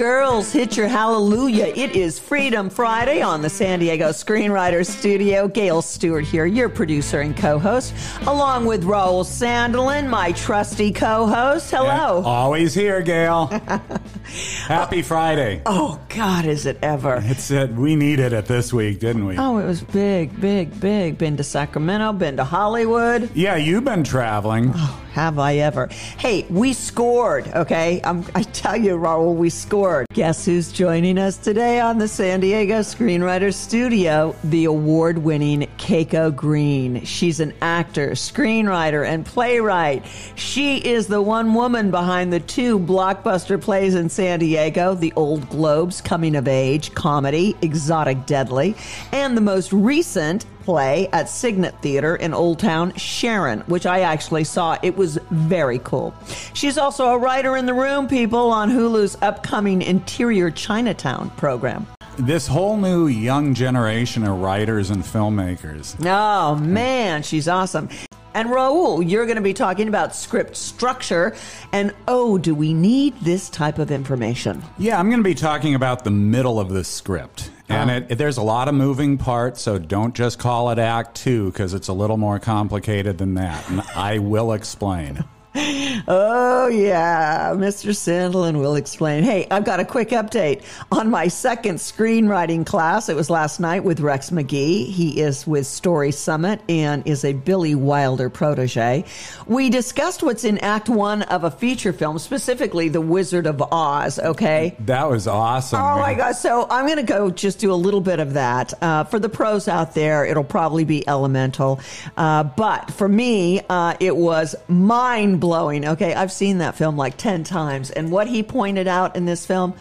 girls, hit your hallelujah. It is Freedom Friday on the San Diego Screenwriters Studio. Gail Stewart here, your producer and co host, along with Raul Sandelin, my trusty co host. Hello. Always here, Gail. Happy Friday. Oh, God, is it ever? It's uh, We needed it this week, didn't we? Oh, it was big, big, big. Been to Sacramento, been to Hollywood. Yeah, you've been traveling. Oh, have I ever? Hey, we scored, okay? Um, I tell you, Raul, we scored. Guess who's joining us today on the San Diego Screenwriters Studio? The award winning Keiko Green. She's an actor, screenwriter, and playwright. She is the one woman behind the two blockbuster plays in San Diego The Old Globes Coming of Age comedy, Exotic Deadly, and the most recent play at Cygnet Theater in Old Town, Sharon, which I actually saw. It was very cool. She's also a writer in the room, people, on Hulu's upcoming Interior Chinatown program. This whole new young generation of writers and filmmakers. Oh, man, she's awesome. And Raul, you're going to be talking about script structure and oh, do we need this type of information? Yeah, I'm going to be talking about the middle of the script. And it, it, there's a lot of moving parts, so don't just call it Act Two because it's a little more complicated than that. And I will explain. Oh, yeah. Mr. Sandelin will explain. Hey, I've got a quick update on my second screenwriting class. It was last night with Rex McGee. He is with Story Summit and is a Billy Wilder protege. We discussed what's in Act One of a feature film, specifically The Wizard of Oz, okay? That was awesome. Oh, man. my God. So I'm going to go just do a little bit of that. Uh, for the pros out there, it'll probably be elemental. Uh, but for me, uh, it was mind blowing. Okay, I've seen that film like 10 times. And what he pointed out in this film,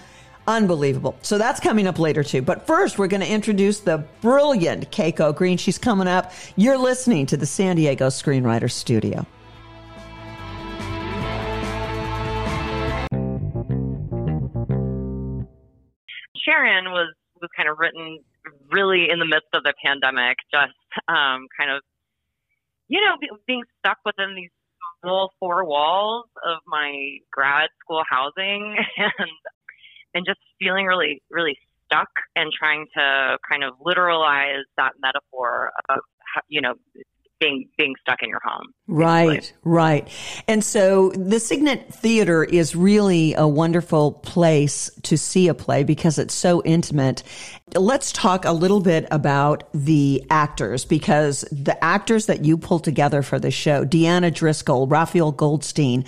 unbelievable. So that's coming up later too. But first, we're going to introduce the brilliant Keiko Green. She's coming up. You're listening to the San Diego Screenwriter Studio. Sharon was was kind of written really in the midst of the pandemic, just um, kind of, you know, being stuck within these small four walls of my grad school housing and and just feeling really really stuck and trying to kind of literalize that metaphor of you know being being stuck in your home. Right, right. And so the Cygnet Theater is really a wonderful place to see a play because it's so intimate. Let's talk a little bit about the actors because the actors that you pulled together for the show, Deanna Driscoll, Raphael Goldstein,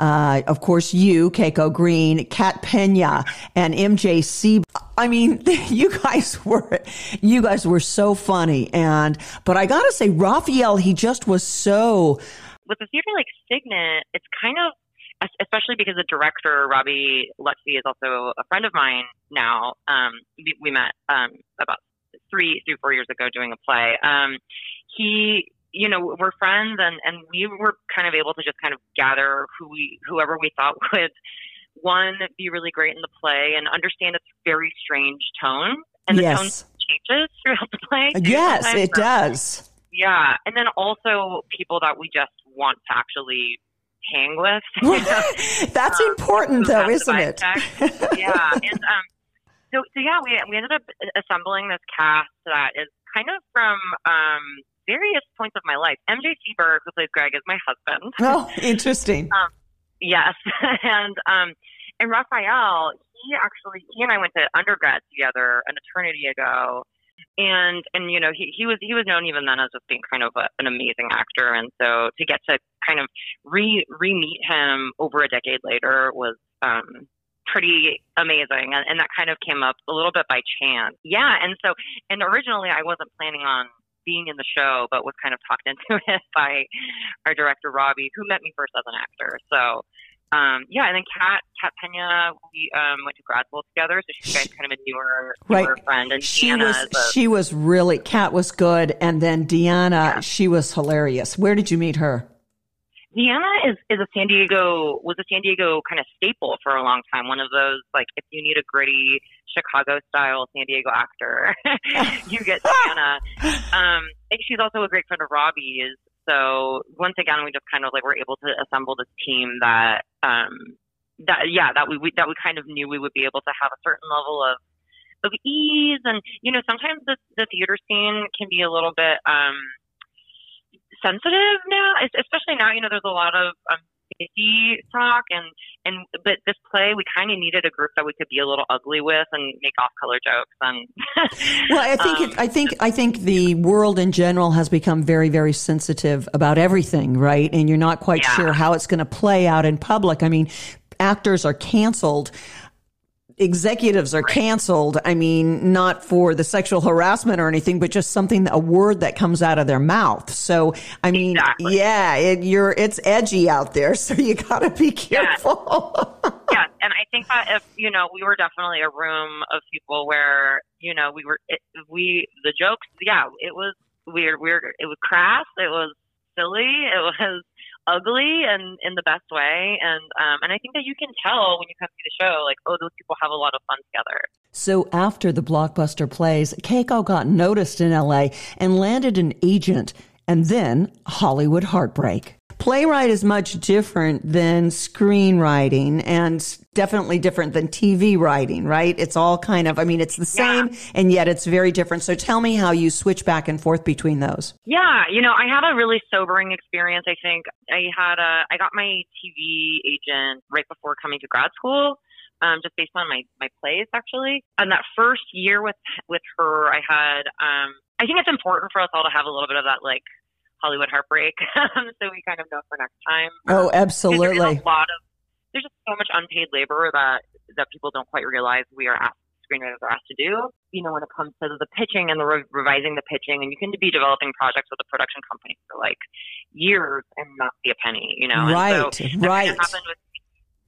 uh, of course you, Keiko Green, Kat Pena, and MJ I mean, you guys were, you guys were so funny. And, but I gotta say, Raphael, he just was so. With a theater like Cygnet, it's kind of, especially because the director, Robbie Lutfi, is also a friend of mine now. Um, we, we met, um, about three, three, four years ago doing a play. Um, he, you know, we're friends and, and we were kind of able to just kind of gather who we, whoever we thought would, one be really great in the play and understand its very strange tone and the yes. tone changes throughout the play. Yes, it does. Yeah, and then also people that we just want to actually hang with. That's um, important, though, isn't it? yeah, and um, so so yeah, we we ended up assembling this cast that is kind of from um various points of my life. MJ Seberg, who plays Greg, is my husband. Oh, interesting. um, yes, and um, and Raphael, he actually he and I went to undergrad together an eternity ago. And and you know he he was he was known even then as just being kind of a, an amazing actor. And so to get to kind of re re meet him over a decade later was um pretty amazing. And, and that kind of came up a little bit by chance. Yeah. And so and originally I wasn't planning on being in the show, but was kind of talked into it by our director Robbie, who met me first as an actor. So um, yeah, and then Kat Kat Pena, we um, went to grad school together, so she's kind of a newer, newer right. friend. And she Deanna was a, she was really Kat was good, and then Deanna, yeah. she was hilarious. Where did you meet her? Deanna is is a San Diego was a San Diego kind of staple for a long time. One of those like if you need a gritty Chicago style San Diego actor, you get Deanna. Um, and she's also a great friend of Robbie's. So once again, we just kind of like were able to assemble this team that, um, that yeah that we, we that we kind of knew we would be able to have a certain level of of ease. And you know sometimes the the theater scene can be a little bit um sensitive now especially now you know there's a lot of um, safety talk and and but this play we kind of needed a group that we could be a little ugly with and make off color jokes and well i think um, it, i think i think the world in general has become very very sensitive about everything right and you're not quite yeah. sure how it's going to play out in public i mean actors are canceled executives are canceled. I mean, not for the sexual harassment or anything, but just something, a word that comes out of their mouth. So, I mean, exactly. yeah, it, you're, it's edgy out there. So you gotta be careful. Yes. yes. And I think that if, you know, we were definitely a room of people where, you know, we were, it, we, the jokes, yeah, it was weird, weird. It was crass. It was silly. It was, ugly and in the best way. And um, and I think that you can tell when you come to the show, like, oh, those people have a lot of fun together. So after the blockbuster plays, Keiko got noticed in LA and landed an agent and then Hollywood heartbreak playwright is much different than screenwriting and definitely different than TV writing, right? It's all kind of, I mean, it's the same yeah. and yet it's very different. So tell me how you switch back and forth between those. Yeah, you know, I had a really sobering experience. I think I had a, I got my TV agent right before coming to grad school. Um, just based on my, my plays actually. And that first year with with her I had um I think it's important for us all to have a little bit of that like Hollywood heartbreak, um, so we kind of know for next time. Oh, um, absolutely. There's a lot of there's just so much unpaid labor that that people don't quite realize we are asked screenwriters are asked to do. You know, when it comes to the pitching and the re- revising the pitching, and you can be developing projects with a production company for like years and not see a penny. You know, right, so right. happened with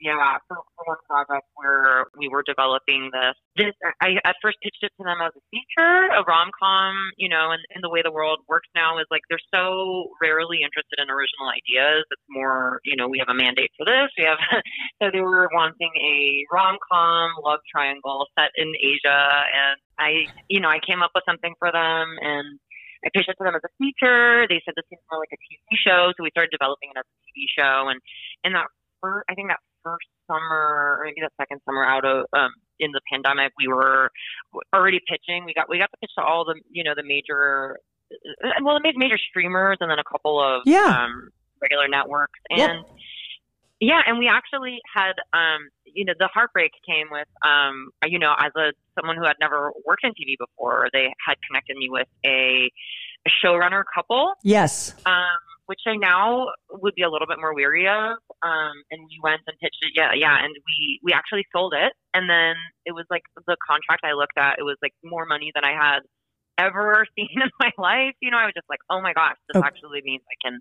yeah, for, for one project where we were developing this, this I at first pitched it to them as a feature, a rom com, you know, and, and the way the world works now is like they're so rarely interested in original ideas. It's more, you know, we have a mandate for this. We have, so they were wanting a rom com love triangle set in Asia, and I, you know, I came up with something for them and. I pitched it to them as a feature. They said this seems more like a TV show, so we started developing it as a TV show. And and that first, I think that first summer, or maybe the second summer out of um, in the pandemic, we were already pitching. We got we got the pitch to all the you know the major, uh, well, the major streamers, and then a couple of yeah. um, regular networks, and. Yep. Yeah, and we actually had, um, you know, the heartbreak came with, um, you know, as a someone who had never worked in TV before, they had connected me with a, a showrunner couple. Yes. Um, which I now would be a little bit more weary of. Um, and we went and pitched it. Yeah, yeah. And we, we actually sold it. And then it was like the contract I looked at, it was like more money than I had ever seen in my life. You know, I was just like, oh my gosh, this okay. actually means I can,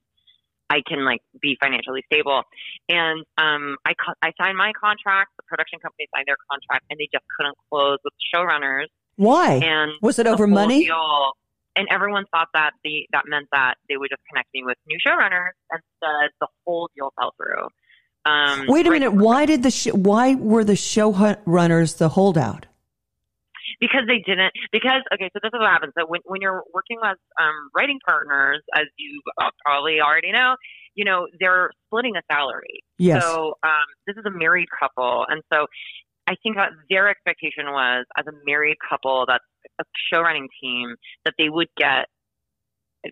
I can like be financially stable. And, um, I, I signed my contract, the production company signed their contract and they just couldn't close with showrunners. Why? And was it over money? Deal, and everyone thought that the that meant that they would just connect me with new showrunners. Instead, the whole deal fell through. Um, Wait a right minute. Why did the sh- why were the showrunners the holdout? Because they didn't. Because okay, so this is what happens. So when when you're working with um, writing partners, as you probably already know, you know they're splitting a salary. Yes. So um, this is a married couple, and so I think that their expectation was, as a married couple that's a show running team, that they would get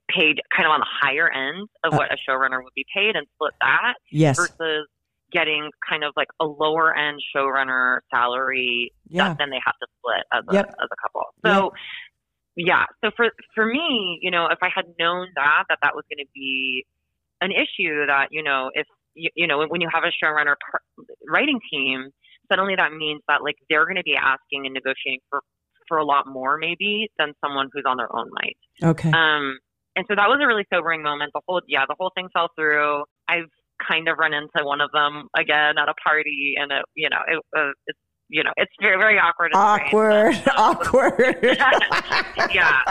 paid kind of on the higher end of uh, what a showrunner would be paid and split that yes. versus getting kind of like a lower end showrunner salary yeah. that then they have to split as a, yep. as a couple. So yep. yeah, so for for me, you know, if I had known that that that was going to be an issue that you know if you, you know when you have a showrunner writing team suddenly that means that like they're going to be asking and negotiating for for a lot more maybe than someone who's on their own might. Okay. Um, and so that was a really sobering moment. The whole yeah, the whole thing fell through. I've kind of run into one of them again at a party, and it you know it uh, it's you know it's very very awkward. awkward, strange, awkward. yeah.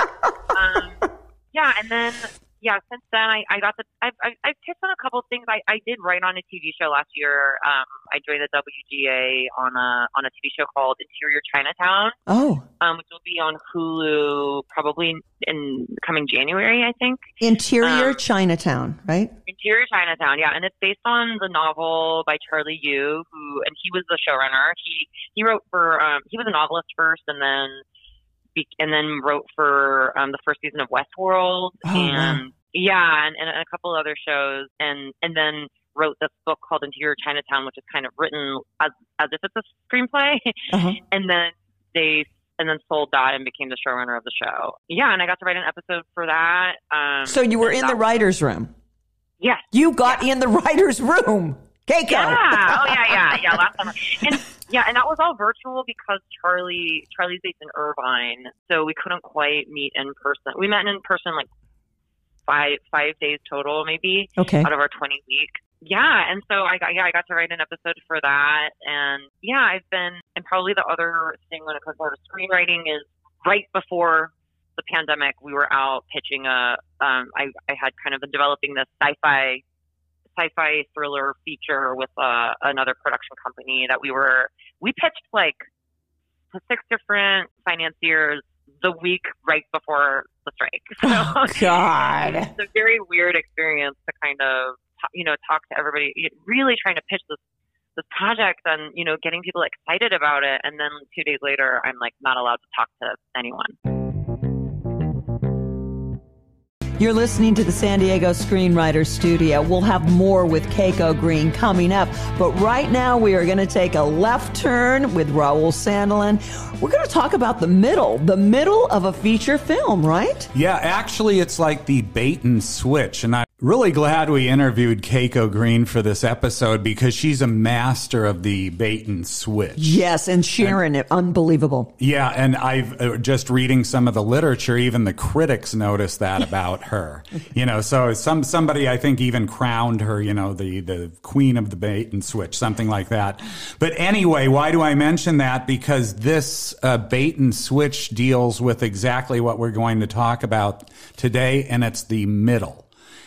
Um, yeah, and then yeah, since then I, I got the I've, I've I've pitched on a couple of things. I, I did write on a TV show last year. Um, I joined the WGA on a on a TV show called Interior Chinatown. Oh, um, which will be on Hulu probably in coming January, I think. Interior Um, Chinatown, right? Interior Chinatown, yeah, and it's based on the novel by Charlie Yu, who and he was the showrunner. He he wrote for um, he was a novelist first, and then be, and then wrote for um, the first season of Westworld, Oh, wow. and yeah, and, and a couple other shows, and and then wrote this book called Interior Chinatown, which is kind of written as as if it's a screenplay, Uh-huh. and then they and then sold that and became the showrunner of the show. Yeah, and I got to write an episode for that. Um, So you were in the writer's room. Yes. You got in the writer's room. Keiko. Yeah. Oh yeah, yeah, yeah. Last summer, and yeah, and that was all virtual because Charlie Charlie's based in Irvine, so we couldn't quite meet in person. We met in person like five five days total, maybe Okay. out of our twenty week. Yeah, and so I got yeah I got to write an episode for that, and yeah I've been and probably the other thing when it comes to screenwriting is right before the pandemic we were out pitching a um I I had kind of been developing this sci-fi sci-fi thriller feature with uh, another production company that we were we pitched like to six different financiers the week right before the strike. So Oh, God. it's a very weird experience to kind of you know talk to everybody, really trying to pitch this this project and you know getting people excited about it, and then two days later I'm like not allowed to talk to anyone. You're listening to the San Diego Screenwriter Studio. We'll have more with Keiko Green coming up. But right now, we are going to take a left turn with Raul Sandelin. We're going to talk about the middle, the middle of a feature film, right? Yeah, actually, it's like the bait and switch. And I'm really glad we interviewed Keiko Green for this episode because she's a master of the bait and switch. Yes, and Sharon, unbelievable. Yeah, and I've uh, just reading some of the literature, even the critics noticed that about her. You know, so some somebody I think even crowned her, you know, the the queen of the bait and switch, something like that. But anyway, why do I mention that? Because this uh, bait and switch deals with exactly what we're going to talk about today, and it's the middle.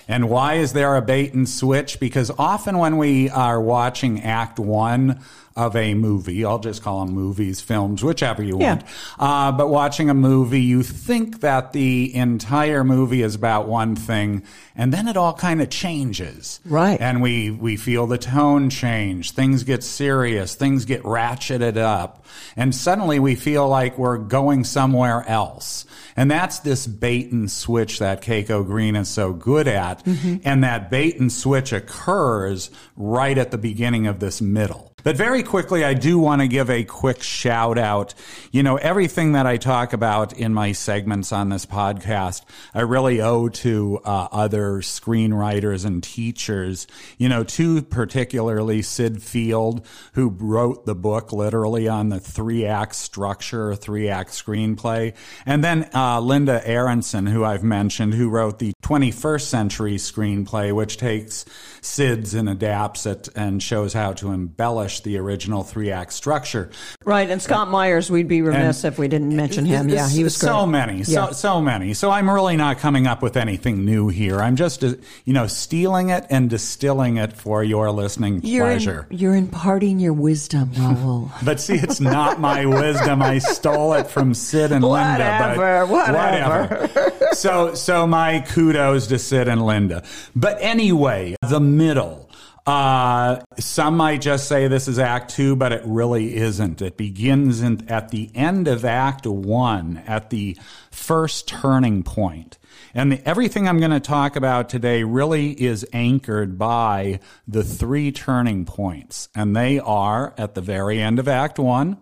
And why is there a bait and switch? Because often when we are watching act one of a movie, I'll just call them movies, films, whichever you Yeah. want. Uh, but watching a movie, you think that the entire movie is about one thing, and then it all kind of changes. Right. And we, we feel the tone change. Things get serious. Things get ratcheted up. And suddenly we feel like we're going somewhere else. And that's this bait and switch that Keiko Green is so good at. Mm-hmm. And that bait and switch occurs right at the beginning of this middle. But very quickly, I do want to give a quick shout out. You know, everything that I talk about in my segments on this podcast, I really owe to uh, other screenwriters and teachers. You know, two particularly Sid Field, who wrote the book literally on the three act structure, three act screenplay. And then uh, Linda Aronson, who I've mentioned, who wrote the 21st century screenplay, which takes Sid's and adapts it and shows how to embellish the original three act structure. Right, and Scott Myers, we'd be remiss if we didn't mention him. Yeah, he was great. so many, Yeah. so so many. So I'm really not coming up with anything new here. I'm just, uh, you know, stealing it and distilling it for your listening You're, pleasure. in, you're imparting your wisdom. But see, it's not my wisdom. I stole it from Sid and Linda. Whatever, But whatever. whatever. so, so my kudos to Sid and Linda. But anyway, the middle. Uh, some might just say this is Act Two, but it really isn't. It begins in, at the end of Act One, at the first turning point. And the, everything I'm going to talk about today really is anchored by the three turning points. And they are at the very end of Act One,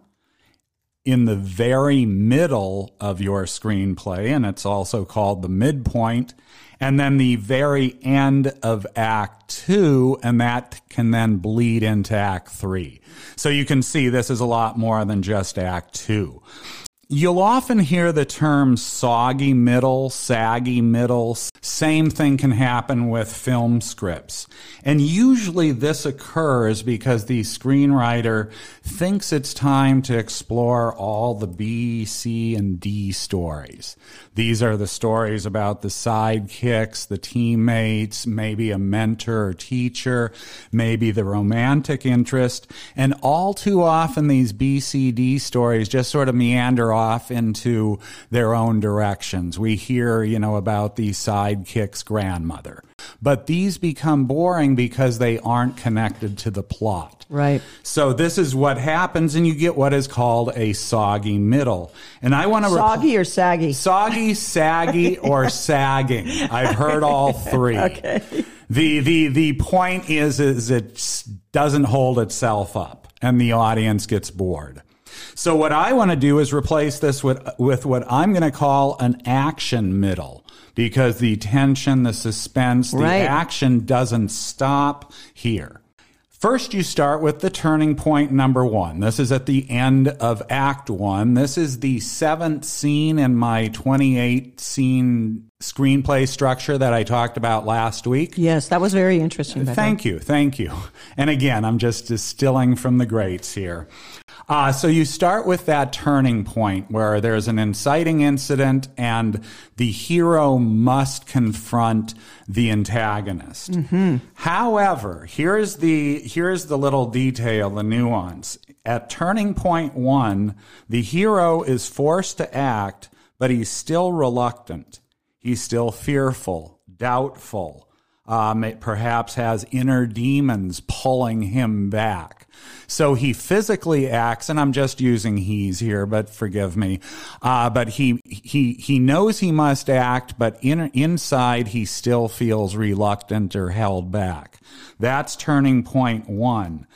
in the very middle of your screenplay, and it's also called the midpoint, and then the very end of Act Two, and that can then bleed into Act Three. So you can see this is a lot more than just Act Two. You'll often hear the term soggy middle, saggy middle. Same thing can happen with film scripts. And usually this occurs because the screenwriter thinks it's time to explore all the B, C, and D stories. These are the stories about the sidekicks, the teammates, maybe a mentor or teacher, maybe the romantic interest. And all too often these B, C, D stories just sort of meander off into their own directions. We hear, you know, about the sidekick's grandmother. But these become boring because they aren't connected to the plot. Right. So this is what happens, and you get what is called a soggy middle. And I want to soggy or saggy, soggy, saggy, or sagging. I've heard all three. Okay. The the the point is is it doesn't hold itself up, and the audience gets bored. So what I want to do is replace this with with what I'm going to call an action middle because the tension, the suspense, the Right. action doesn't stop here. First, you start with the turning point number one. This is at the end of Act One. This is the seventh scene in my 28 scene screenplay structure that I talked about last week. Yes, that was very interesting. Thank you, thank you. And again, I'm just distilling from the greats here. Uh, so you start with that turning point where there's an inciting incident and the hero must confront the antagonist. However, here's the here's the little detail, the nuance. At turning point one, the hero is forced to act, but he's still reluctant. He's still fearful, doubtful, um, it perhaps has inner demons pulling him back. So he physically acts, and I'm just using he's here, but forgive me. Uh, but he he he knows he must act, but in, inside he still feels reluctant or held back. That's turning point one.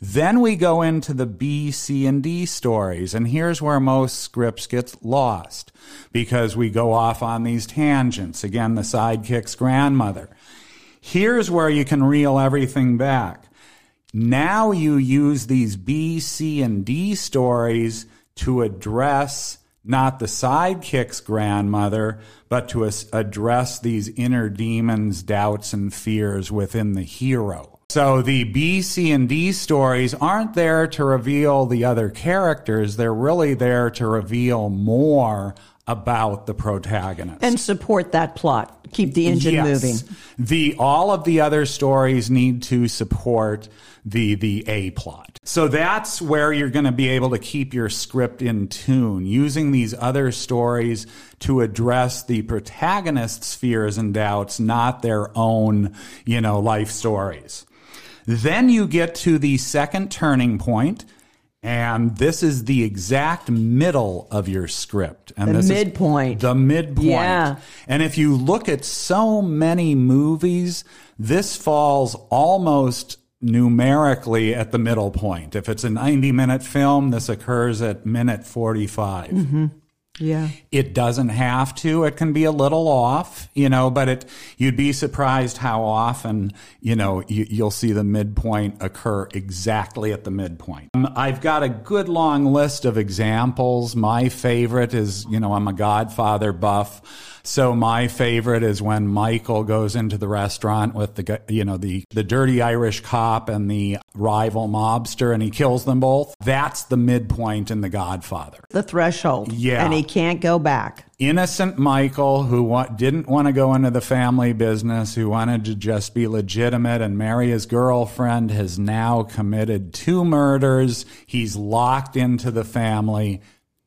Then we go into the B, C, and D stories, and here's where most scripts get lost because we go off on these tangents. Again, the sidekick's grandmother. Here's where you can reel everything back. Now you use these B, C, and D stories to address not the sidekick's grandmother, but to address these inner demons, doubts, and fears within the hero. So the B, C, and D stories aren't there to reveal the other characters. They're really there to reveal more about the protagonist. and support that plot. Keep the engine moving. The all of the other stories need to support the the A plot. So that's where you're going to be able to keep your script in tune, using these other stories to address the protagonist's fears and doubts, not their own, you know, life stories. Then you get to the second turning point, and this is the exact middle of your script. And The this is midpoint. the midpoint. Yeah. And if you look at so many movies, this falls almost numerically at the middle point. If it's a 90 minute film, this occurs at minute 45. Mm-hmm. Yeah. It doesn't have to. It can be a little off, you know, but it, you'd be surprised how often, you know, you, you'll see the midpoint occur exactly at the midpoint. Um, I've got a good long list of examples. My favorite is, you know, I'm a Godfather buff. So my favorite is when Michael goes into the restaurant with the, you know, the, the dirty Irish cop and the rival mobster and he kills them both. That's the midpoint in the Godfather The threshold. Yeah. And he can't go back. innocent Michael who wa- didn't want to go into the family business, who wanted to just be legitimate and marry his girlfriend, has now committed two murders. He's locked into the family,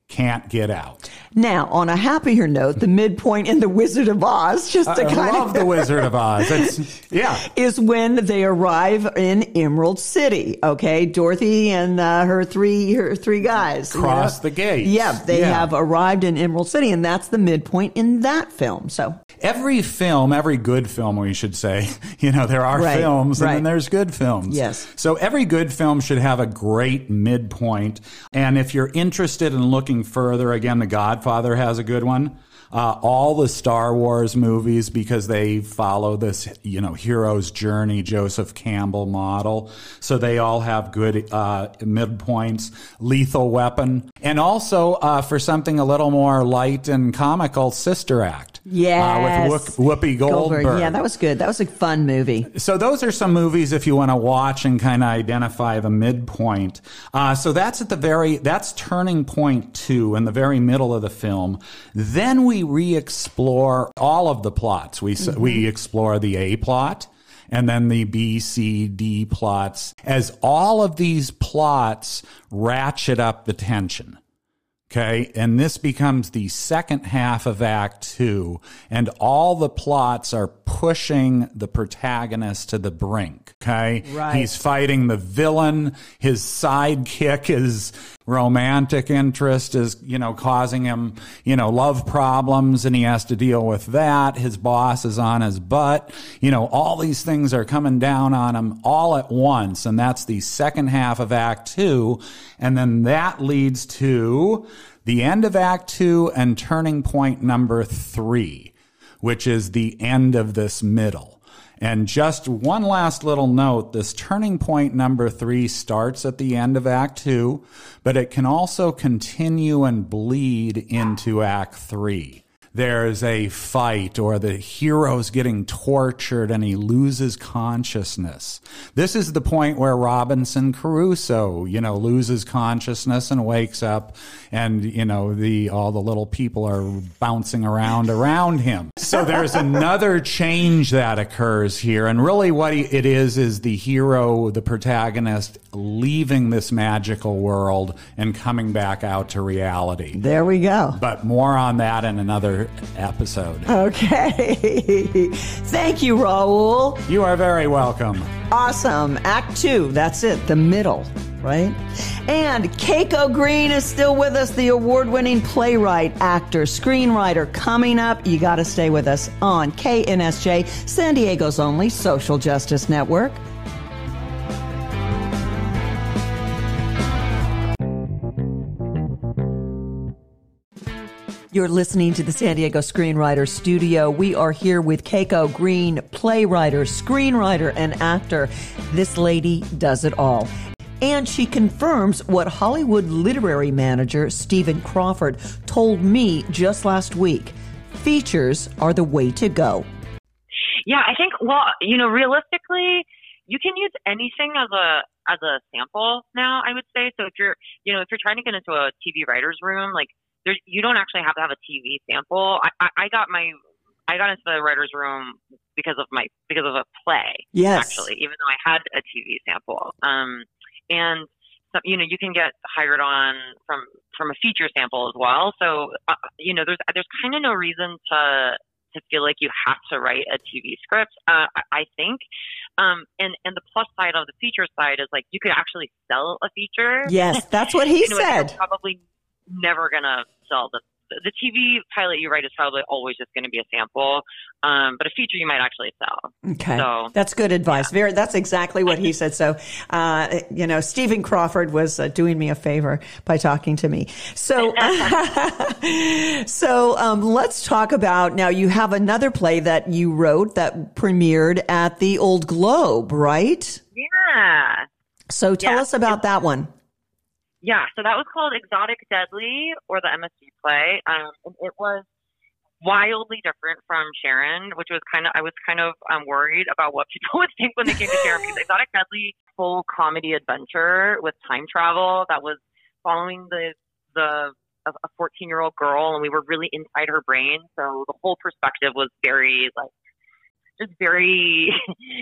can't get out. Now, on a happier note, the midpoint in The Wizard of Oz, just to I kind love of the Wizard of Oz. It's, yeah. is when they arrive in Emerald City. Okay, Dorothy and uh, her three her three guys you Cross know? the gate. Yeah, they Yeah. have arrived in Emerald City, and that's the midpoint in that film. So Every film, every good film, we should say, you know, there are Right, films and then there's good films. Yes. So every good film should have a great midpoint. And if you're interested in looking further, again, The Godfather has a good one. uh, all the Star Wars movies because they follow this, you know, hero's journey, Joseph Campbell model. So they all have good uh, midpoints. Lethal Weapon, and also uh, for something a little more light and comical, Sister Act. Yes. uh, with Whoopi Goldberg. Goldberg. Yeah, that was good. That was a fun movie. So those are some movies if you want to watch and kind of identify the midpoint. Uh, so that's at the very that's turning point two in the very middle of the film. Then we re-explore all of the plots. We we explore the A plot and then the B, C, D plots as all of these plots ratchet up the tension. Okay. And this becomes the second half of Act Two, and all the plots are pushing the protagonist to the brink. Okay. Right. He's fighting the villain. His sidekick, his romantic interest is, you know, causing him, you know, love problems and he has to deal with that. His boss is on his butt. You know, all these things are coming down on him all at once. And that's the second half of Act Two. And then that leads to the end of Act Two and turning point number three, which is the end of this middle. And just one last little note this turning point number three starts at the end of Act Two, but it can also continue and bleed into Act Three. There's a fight, or the hero's getting tortured and he loses consciousness. This is the point where Robinson Crusoe, you know, loses consciousness and wakes up, and you know the all the little people are bouncing around around him. So there's another change that occurs here, and really what he, it is is the hero, the protagonist, leaving this magical world and coming back out to reality. There we go. But more on that in another episode. Okay. Thank you, Raul. You are very welcome. Awesome. Act two. That's it. The middle, right? And Keiko Green is still with us, the award winning playwright, actor, screenwriter. Coming up, you got to stay with us on KNSJ, San Diego's only social justice network. You're listening to the San Diego Screenwriter Studio. We are here with Keiko Green, playwright, screenwriter, and actor. This lady does it all. And she confirms what Hollywood literary manager Stephen Crawford told me just last week. Features are the way to go. Yeah, I think. Well, you know, realistically, you can use anything as a as a sample now. I would say. So if you're, you know, if you're trying to get into a TV writers room, like you don't actually have to have a TV sample. I, I, I got my, I got into the writers room because of my because of a play. Yes. actually, even though I had a TV sample. Um, and so, you know, you can get hired on from from a feature sample as well. So, uh, you know, there's there's kind of no reason to to feel like you have to write a TV script. Uh, I, I think. Um, and and the plus side of the feature side is like you could actually sell a feature. Yes, that's what he said. Probably never gonna sell the the TV pilot you write is probably always just going to be a sample, um, but a feature you might actually sell. Okay, So- that's good advice. Very, that's exactly what he said. So, uh, you know, Stephen Crawford was uh, doing me a favor by talking to me. So, so um, let's talk about now. You have another play that you wrote that premiered at the Old Globe, right? Yeah. So, tell Yeah. us about that one. Yeah, so that was called Exotic Deadly or the MSG play. Um, and it was wildly different from Sharon, which was kind of, I was kind of um, worried about what people would think when they came to Sharon because Exotic Deadly, full comedy adventure with time travel that was following the, the, a 14 year old girl and we were really inside her brain. So the whole perspective was very like, just very,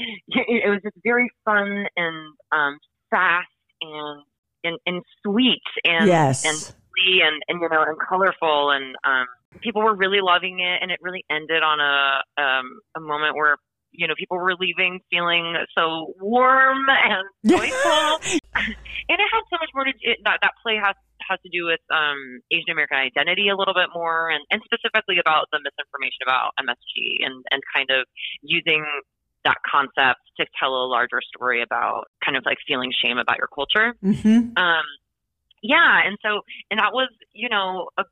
it was just very fun and um, fast and and, and sweet and Yes. and and, and you know and colorful and um, people were really loving it and it really ended on a um, a moment where you know people were leaving feeling so warm and joyful and it had so much more to it, that that play has has to do with um, Asian American identity a little bit more and, and specifically about the misinformation about MSG and and kind of using that concept to tell a larger story about kind of like feeling shame about your culture hmm um, yeah, and so and that was you know a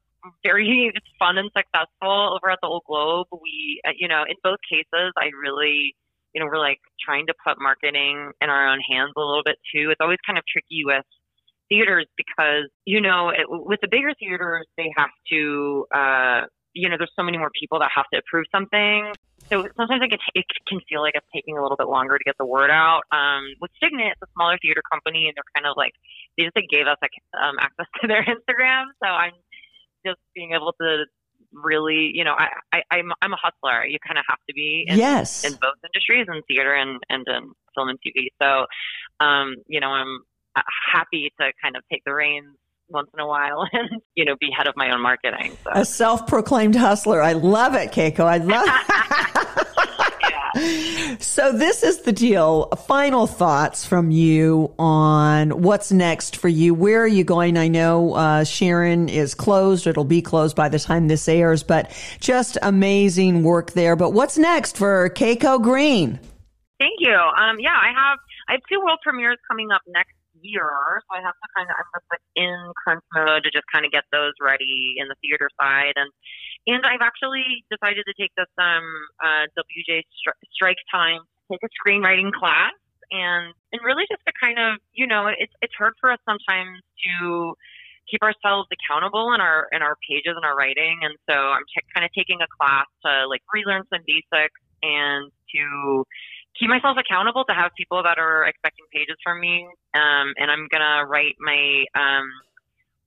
very fun and successful over at the Old Globe. We, uh, you know, in both cases, I really, you know, we're like trying to put marketing in our own hands a little bit too. It's always kind of tricky with theaters because, you know, it, with the bigger theaters, they have to, uh, you know, there's so many more people that have to approve something. So sometimes it can, it can feel like it's taking a little bit longer to get the word out. Um, with Cygnet, it's a smaller theater company, and they're kind of like they just like, gave us like um, access to their Instagram. So I'm just being able to really, you know, I, I I'm I'm a hustler. You kind of have to be in, yes in both industries, in theater and and in film and TV. So, um, you know, I'm uh, happy to kind of take the reins once in a while and you know be head of my own marketing. So. A self-proclaimed hustler. I love it, Keiko. I love. So this is the deal. Final thoughts from you on what's next for you. Where are you going? I know uh, Sharon is closed. It'll be closed by the time this airs, but just amazing work there. But what's next for Keiko Green? Thank you. Um, yeah, I have I have two world premieres coming up next year, so I have to kind of I'm just like in crunch mode to just kind of get those ready in the theater side. And and I've actually decided to take this um, uh, WJ stri- strike time, take a screenwriting class, and and really just to kind of you know it's it's hard for us sometimes to keep ourselves accountable in our in our pages and our writing, and so I'm t- kind of taking a class to like relearn some basics and to keep myself accountable to have people that are expecting pages from me, um, and I'm gonna write my um,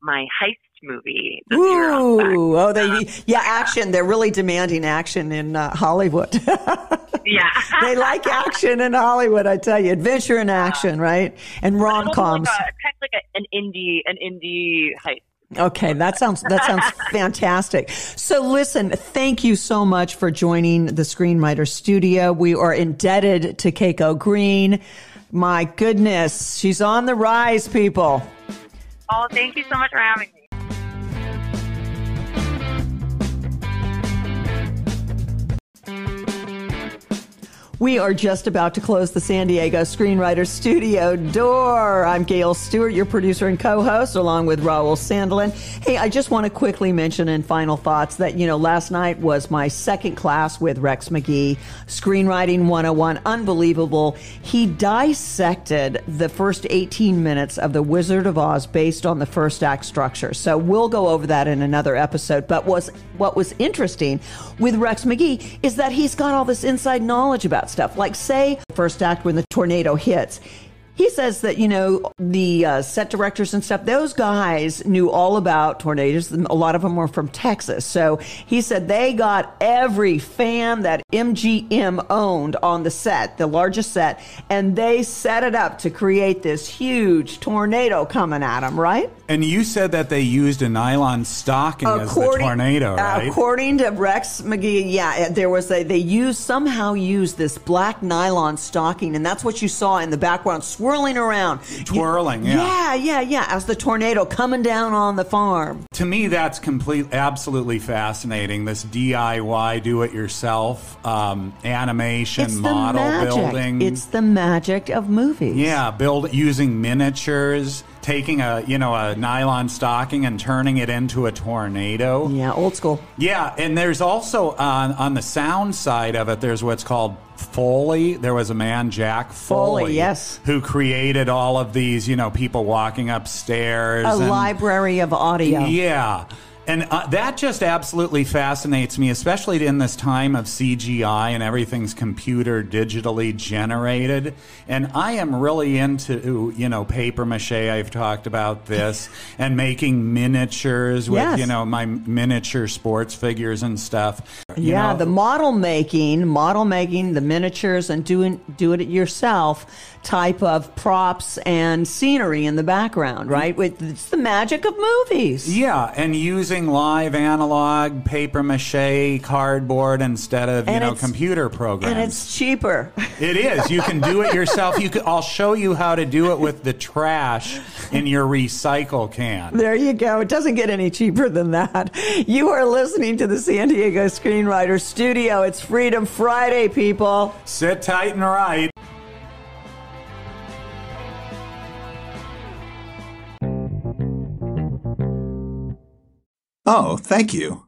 my heist movie. Ooh, oh, they yeah, action. They're really demanding action in uh, Hollywood. yeah, they like action in Hollywood. I tell you, adventure and action, right? And rom coms. Like a, kind of like a, an indie, an indie heist. Okay, that sounds that sounds fantastic. So listen, thank you so much for joining the Screenwriter Studio. We are indebted to Keiko Green. My goodness, she's on the rise, people. Oh, thank you so much for having me. We are just about to close the San Diego Screenwriter Studio door. I'm Gail Stewart, your producer and co-host, along with Raul Sandelin. Hey, I just want to quickly mention in final thoughts that, you know, last night was my second class with Rex McGee, Screenwriting 101. Unbelievable. He dissected the first 18 minutes of The Wizard of Oz based on the first act structure. So we'll go over that in another episode. But was what was interesting with Rex McGee is that he's got all this inside knowledge about stuff. Like, say, first act when the tornado hits. He says that, you know, the uh, set directors and stuff, those guys knew all about tornadoes. A lot of them were from Texas. So he said they got every fan that MGM owned on the set, the largest set, and they set it up to create this huge tornado coming at them, right? And you said that they used a nylon stocking as the tornado, right? According to Rex McGee, yeah, there was a, they used, somehow used this black nylon stocking, and that's what you saw in the background swirling around. Twirling, You- yeah. Yeah, yeah, yeah, as the tornado coming down on the farm. To me, that's complete, absolutely fascinating. This DIY, do-it-yourself um, animation, It's model building. It's the magic of movies. yeah, build using miniatures, taking a you know a nylon stocking and turning it into a tornado. Yeah, old school. Yeah, and there's also on on the sound side of it, there's what's called Foley. There was a man, Jack Foley, Foley, yes. who created all of these, you know, people walking upstairs. A and- library of audio. yeah. And uh, that just absolutely fascinates me, especially in this time of CGI and everything's computer digitally generated. And I am really into, you know, paper mache. I've talked about this and making miniatures with, Yes. you know, my miniature sports figures and stuff. You yeah, know, the model making, model making, the miniatures, and doing do it yourself type of props and scenery in the background, right? It's the magic of movies. Yeah, and using live analog paper mache cardboard instead of, you know, computer programs. And it's cheaper. It is. You can do it yourself. You could, I'll show you how to do it with the trash in your recycle can. There you go. It doesn't get any cheaper than that. You are listening to the San Diego Screenwriter Studio. It's Freedom Friday, people. Sit tight and right. Oh, thank you.